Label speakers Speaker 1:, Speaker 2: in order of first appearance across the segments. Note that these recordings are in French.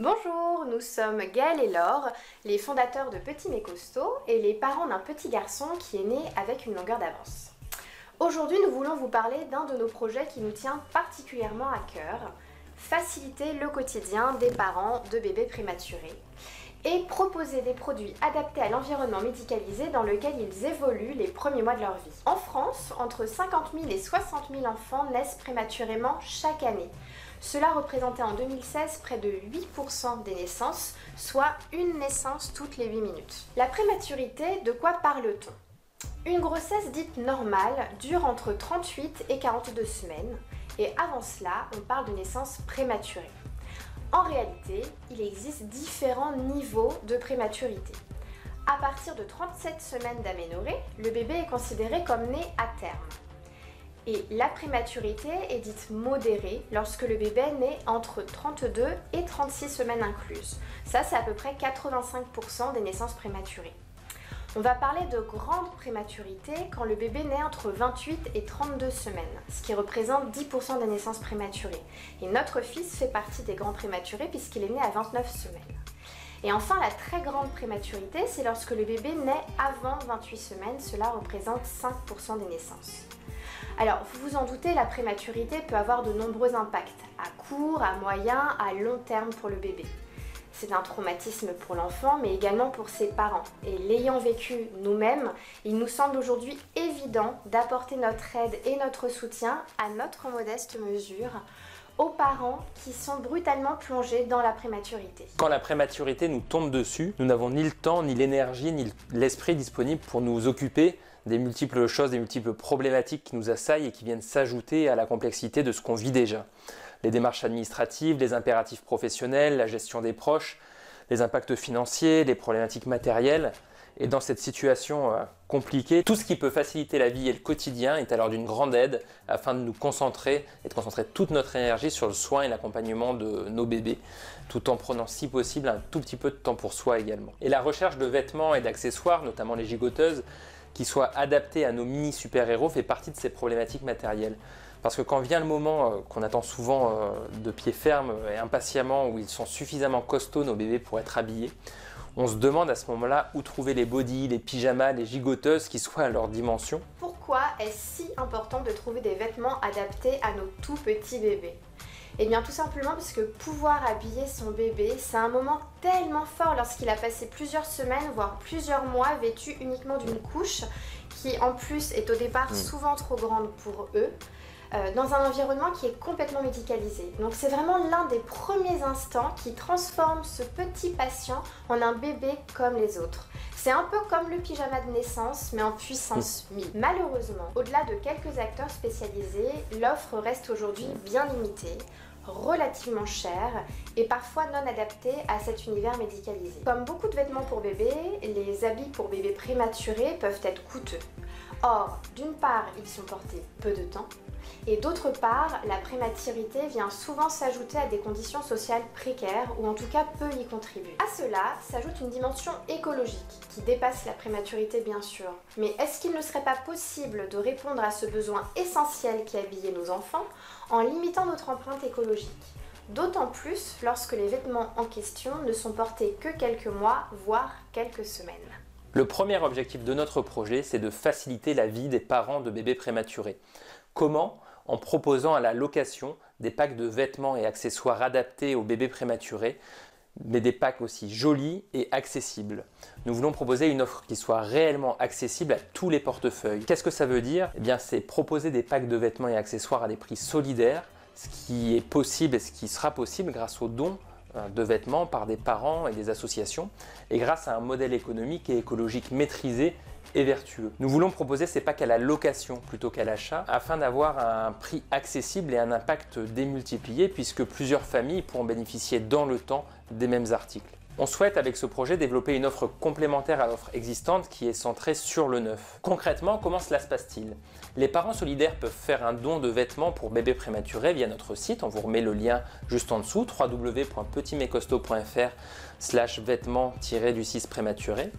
Speaker 1: Bonjour, nous sommes Gaëlle et Laure, les fondateurs de Petit mais Costaud et les parents d'un petit garçon qui est né avec une longueur d'avance. Aujourd'hui, nous voulons vous parler d'un de nos projets qui nous tient particulièrement à cœur, faciliter le quotidien des parents de bébés prématurés et proposer des produits adaptés à l'environnement médicalisé dans lequel ils évoluent les premiers mois de leur vie. En France, entre 50 000 et 60 000 enfants naissent prématurément chaque année. Cela représentait en 2016 près de 8% des naissances, soit une naissance toutes les 8 minutes. La prématurité, de quoi parle-t-on? Une grossesse dite normale dure entre 38 et 42 semaines, et avant cela, on parle de naissance prématurée. En réalité, il existe différents niveaux de prématurité. À partir de 37 semaines d'aménorrhée, le bébé est considéré comme né à terme. Et la prématurité est dite modérée lorsque le bébé naît entre 32 et 36 semaines incluses. Ça, c'est à peu près 85% des naissances prématurées. On va parler de grande prématurité quand le bébé naît entre 28 et 32 semaines, ce qui représente 10% des naissances prématurées. Et notre fils fait partie des grands prématurés puisqu'il est né à 29 semaines. Et enfin, la très grande prématurité, c'est lorsque le bébé naît avant 28 semaines, cela représente 5% des naissances. Alors, vous vous en doutez, la prématurité peut avoir de nombreux impacts, à court, à moyen, à long terme pour le bébé. C'est un traumatisme pour l'enfant, mais également pour ses parents. Et l'ayant vécu nous-mêmes, il nous semble aujourd'hui évident d'apporter notre aide et notre soutien à notre modeste mesure aux parents qui sont brutalement plongés dans la prématurité.
Speaker 2: Quand la prématurité nous tombe dessus, nous n'avons ni le temps, ni l'énergie, ni l'esprit disponible pour nous occuper des multiples choses, des multiples problématiques qui nous assaillent et qui viennent s'ajouter à la complexité de ce qu'on vit déjà. Les démarches administratives, les impératifs professionnels, la gestion des proches, les impacts financiers, les problématiques matérielles. Et dans cette situation euh, compliquée, tout ce qui peut faciliter la vie et le quotidien est alors d'une grande aide afin de nous concentrer et de concentrer toute notre énergie sur le soin et l'accompagnement de nos bébés, tout en prenant si possible un tout petit peu de temps pour soi également. Et la recherche de vêtements et d'accessoires, notamment les gigoteuses, qui soient adaptés à nos mini super-héros fait partie de ces problématiques matérielles. Parce que quand vient le moment euh, qu'on attend souvent euh, de pied ferme et impatiemment, où ils sont suffisamment costauds, nos bébés, pour être habillés, on se demande à ce moment-là où trouver les bodys, les pyjamas, les gigoteuses qui soient à leur dimension.
Speaker 1: Pourquoi est-ce si important de trouver des vêtements adaptés à nos tout petits bébés? Eh bien tout simplement parce que pouvoir habiller son bébé, c'est un moment tellement fort lorsqu'il a passé plusieurs semaines, voire plusieurs mois vêtu uniquement d'une couche qui en plus est au départ hmm. souvent trop grande pour eux. Euh, dans un environnement qui est complètement médicalisé. Donc c'est vraiment l'un des premiers instants qui transforme ce petit patient en un bébé comme les autres. C'est un peu comme le pyjama de naissance, mais en puissance 1000. Hmm. Malheureusement, au-delà de quelques acteurs spécialisés, l'offre reste aujourd'hui bien limitée relativement cher et parfois non adapté à cet univers médicalisé. Comme beaucoup de vêtements pour bébé, les habits pour bébé prématurés peuvent être coûteux. Or, d'une part, ils sont portés peu de temps, et d'autre part, la prématurité vient souvent s'ajouter à des conditions sociales précaires ou en tout cas peu y contribuer. À cela s'ajoute une dimension écologique qui dépasse la prématurité bien sûr. Mais est-ce qu'il ne serait pas possible de répondre à ce besoin essentiel qui habillait nos enfants en limitant notre empreinte écologique? D'autant plus lorsque les vêtements en question ne sont portés que quelques mois, voire quelques semaines.
Speaker 2: Le premier objectif de notre projet, c'est de faciliter la vie des parents de bébés prématurés. Comment? En proposant à la location des packs de vêtements et accessoires adaptés aux bébés prématurés, mais des packs aussi jolis et accessibles. Nous voulons proposer une offre qui soit réellement accessible à tous les portefeuilles. Qu'est-ce que ça veut dire? Eh bien, c'est proposer des packs de vêtements et accessoires à des prix solidaires, ce qui est possible et ce qui sera possible grâce aux dons de vêtements par des parents et des associations, et grâce à un modèle économique et écologique maîtrisé et vertueux. Nous voulons proposer ces packs à la location plutôt qu'à l'achat afin d'avoir un prix accessible et un impact démultiplié puisque plusieurs familles pourront bénéficier dans le temps des mêmes articles. On souhaite avec ce projet développer une offre complémentaire à l'offre existante qui est centrée sur le neuf. Concrètement, comment cela se passe-t-il? Les parents solidaires peuvent faire un don de vêtements pour bébés prématurés via notre site. On vous remet le lien juste en dessous www.petitmecosto.fr slash vêtements-du 6 prématuré.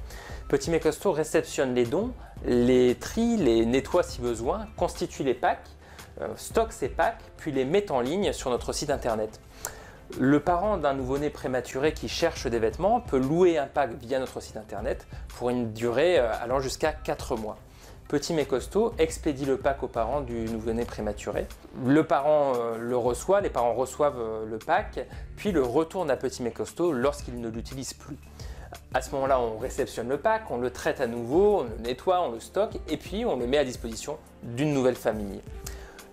Speaker 2: Petit Mécosto réceptionne les dons, les trie, les nettoie si besoin, constitue les packs, euh, stocke ces packs, puis les met en ligne sur notre site internet. Le parent d'un nouveau-né prématuré qui cherche des vêtements peut louer un pack via notre site internet pour une durée euh, allant jusqu'à 4 mois. Petit mais expédie le pack aux parents du nouveau-né prématuré. Le parent euh, le reçoit, les parents reçoivent euh, le pack, puis le retournent à Petit mais costaud lorsqu'ils ne l'utilisent plus. À ce moment-là, on réceptionne le pack, on le traite à nouveau, on le nettoie, on le stocke et puis on le met à disposition d'une nouvelle famille.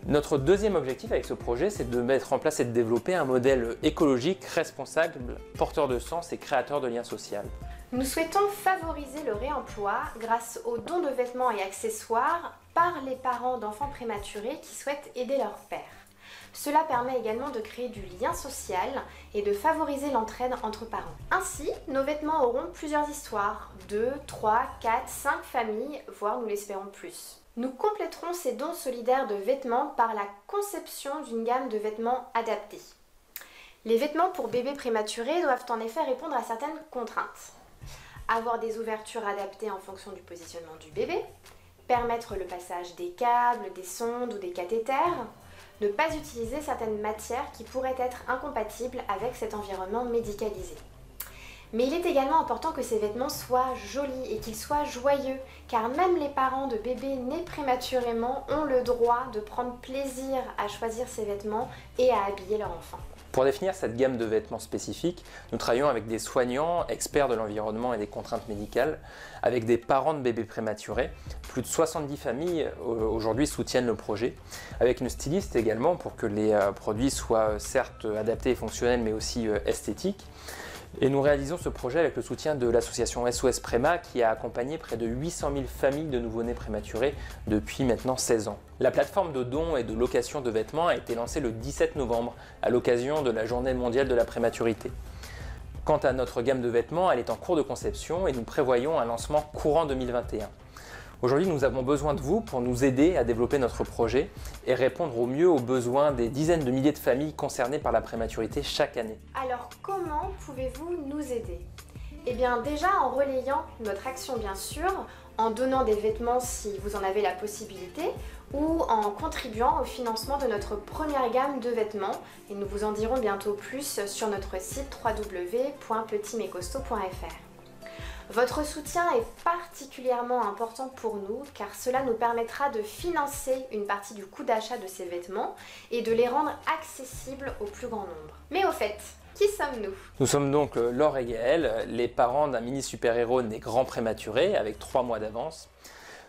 Speaker 2: Notre deuxième objectif avec ce projet, c'est de mettre en place et de développer un modèle écologique, responsable, porteur de sens et créateur de liens sociaux.
Speaker 1: Nous souhaitons favoriser le réemploi grâce aux dons de vêtements et accessoires par les parents d'enfants prématurés qui souhaitent aider leur père. Cela permet également de créer du lien social et de favoriser l'entraide entre parents. Ainsi, nos vêtements auront plusieurs histoires, 2, 3, 4, 5 familles, voire nous l'espérons plus. Nous compléterons ces dons solidaires de vêtements par la conception d'une gamme de vêtements adaptés. Les vêtements pour bébés prématurés doivent en effet répondre à certaines contraintes. Avoir des ouvertures adaptées en fonction du positionnement du bébé, permettre le passage des câbles, des sondes ou des cathéters, ne pas utiliser certaines matières qui pourraient être incompatibles avec cet environnement médicalisé. Mais il est également important que ces vêtements soient jolis et qu'ils soient joyeux, car même les parents de bébés nés prématurément ont le droit de prendre plaisir à choisir ces vêtements et à habiller leur enfant.
Speaker 2: Pour définir cette gamme de vêtements spécifiques, nous travaillons avec des soignants, experts de l'environnement et des contraintes médicales, avec des parents de bébés prématurés. Plus de 70 familles euh, aujourd'hui soutiennent le projet, avec une styliste également pour que les euh, produits soient euh, certes adaptés et fonctionnels mais aussi esthétiques. Et nous réalisons ce projet avec le soutien de l'association SOS Préma qui a accompagné près de 800 000 familles de nouveau-nés prématurés depuis maintenant 16 ans. La plateforme de dons et de location de vêtements a été lancée le 17 novembre à l'occasion de la journée mondiale de la prématurité. Quant à notre gamme de vêtements, elle est en cours de conception et nous prévoyons un lancement courant 2021. Aujourd'hui, nous avons besoin de vous pour nous aider à développer notre projet et répondre au mieux aux besoins des dizaines de milliers de familles concernées par la prématurité chaque année.
Speaker 1: Alors, comment pouvez-vous nous aider? Eh bien, déjà en relayant notre action, bien sûr, en donnant des vêtements si vous en avez la possibilité, ou en contribuant au financement de notre première gamme de vêtements. Et nous vous en dirons bientôt plus sur notre site www.petitmescostaud.fr. Votre soutien est particulièrement important pour nous car cela nous permettra de financer une partie du coût d'achat de ces vêtements et de les rendre accessibles au plus grand nombre. Mais au fait, qui sommes-nous?
Speaker 2: Nous sommes donc euh, Laure et Gaël, les parents d'un mini super-héros né grand prématuré avec trois mois d'avance.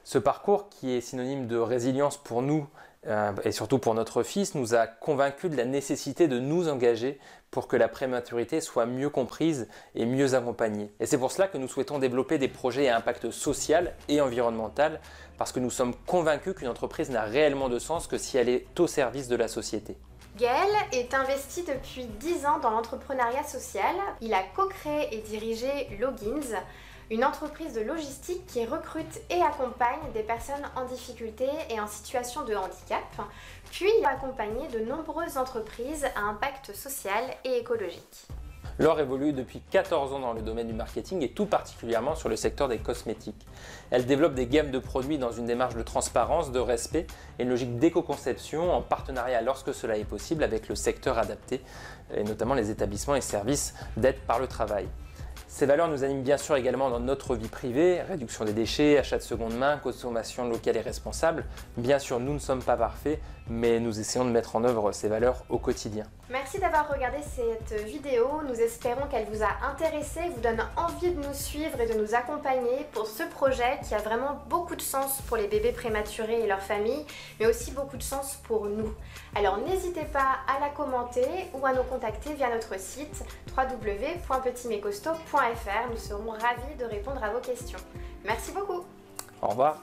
Speaker 2: Ce parcours qui est synonyme de résilience pour nous euh, et surtout pour notre fils, nous a convaincus de la nécessité de nous engager pour que la prématurité soit mieux comprise et mieux accompagnée. Et c'est pour cela que nous souhaitons développer des projets à impact social et environnemental, parce que nous sommes convaincus qu'une entreprise n'a réellement de sens que si elle est au service de la société.
Speaker 1: Gaël est investi depuis 10 ans dans l'entrepreneuriat social. Il a co-créé et dirigé Logins, une entreprise de logistique qui recrute et accompagne des personnes en difficulté et en situation de handicap. Puis il a accompagné de nombreuses entreprises à impact social et écologique.
Speaker 2: Laure évolue depuis 14 ans dans le domaine du marketing et tout particulièrement sur le secteur des cosmétiques. Elle développe des gammes de produits dans une démarche de transparence, de respect et une logique d'éco-conception en partenariat lorsque cela est possible avec le secteur adapté et notamment les établissements et services d'aide par le travail. Ces valeurs nous animent bien sûr également dans notre vie privée, réduction des déchets, achat de seconde main, consommation locale et responsable. Bien sûr, nous ne sommes pas parfaits, mais nous essayons de mettre en œuvre ces valeurs au quotidien.
Speaker 1: Merci d'avoir regardé cette vidéo. Nous espérons qu'elle vous a intéressé, vous donne envie de nous suivre et de nous accompagner pour ce projet qui a vraiment beaucoup de sens pour les bébés prématurés et leurs familles, mais aussi beaucoup de sens pour nous. Alors n'hésitez pas à la commenter ou à nous contacter via notre site www.petitmescostaud.fr. Nous serons ravis de répondre à vos questions. Merci beaucoup.
Speaker 2: Au revoir.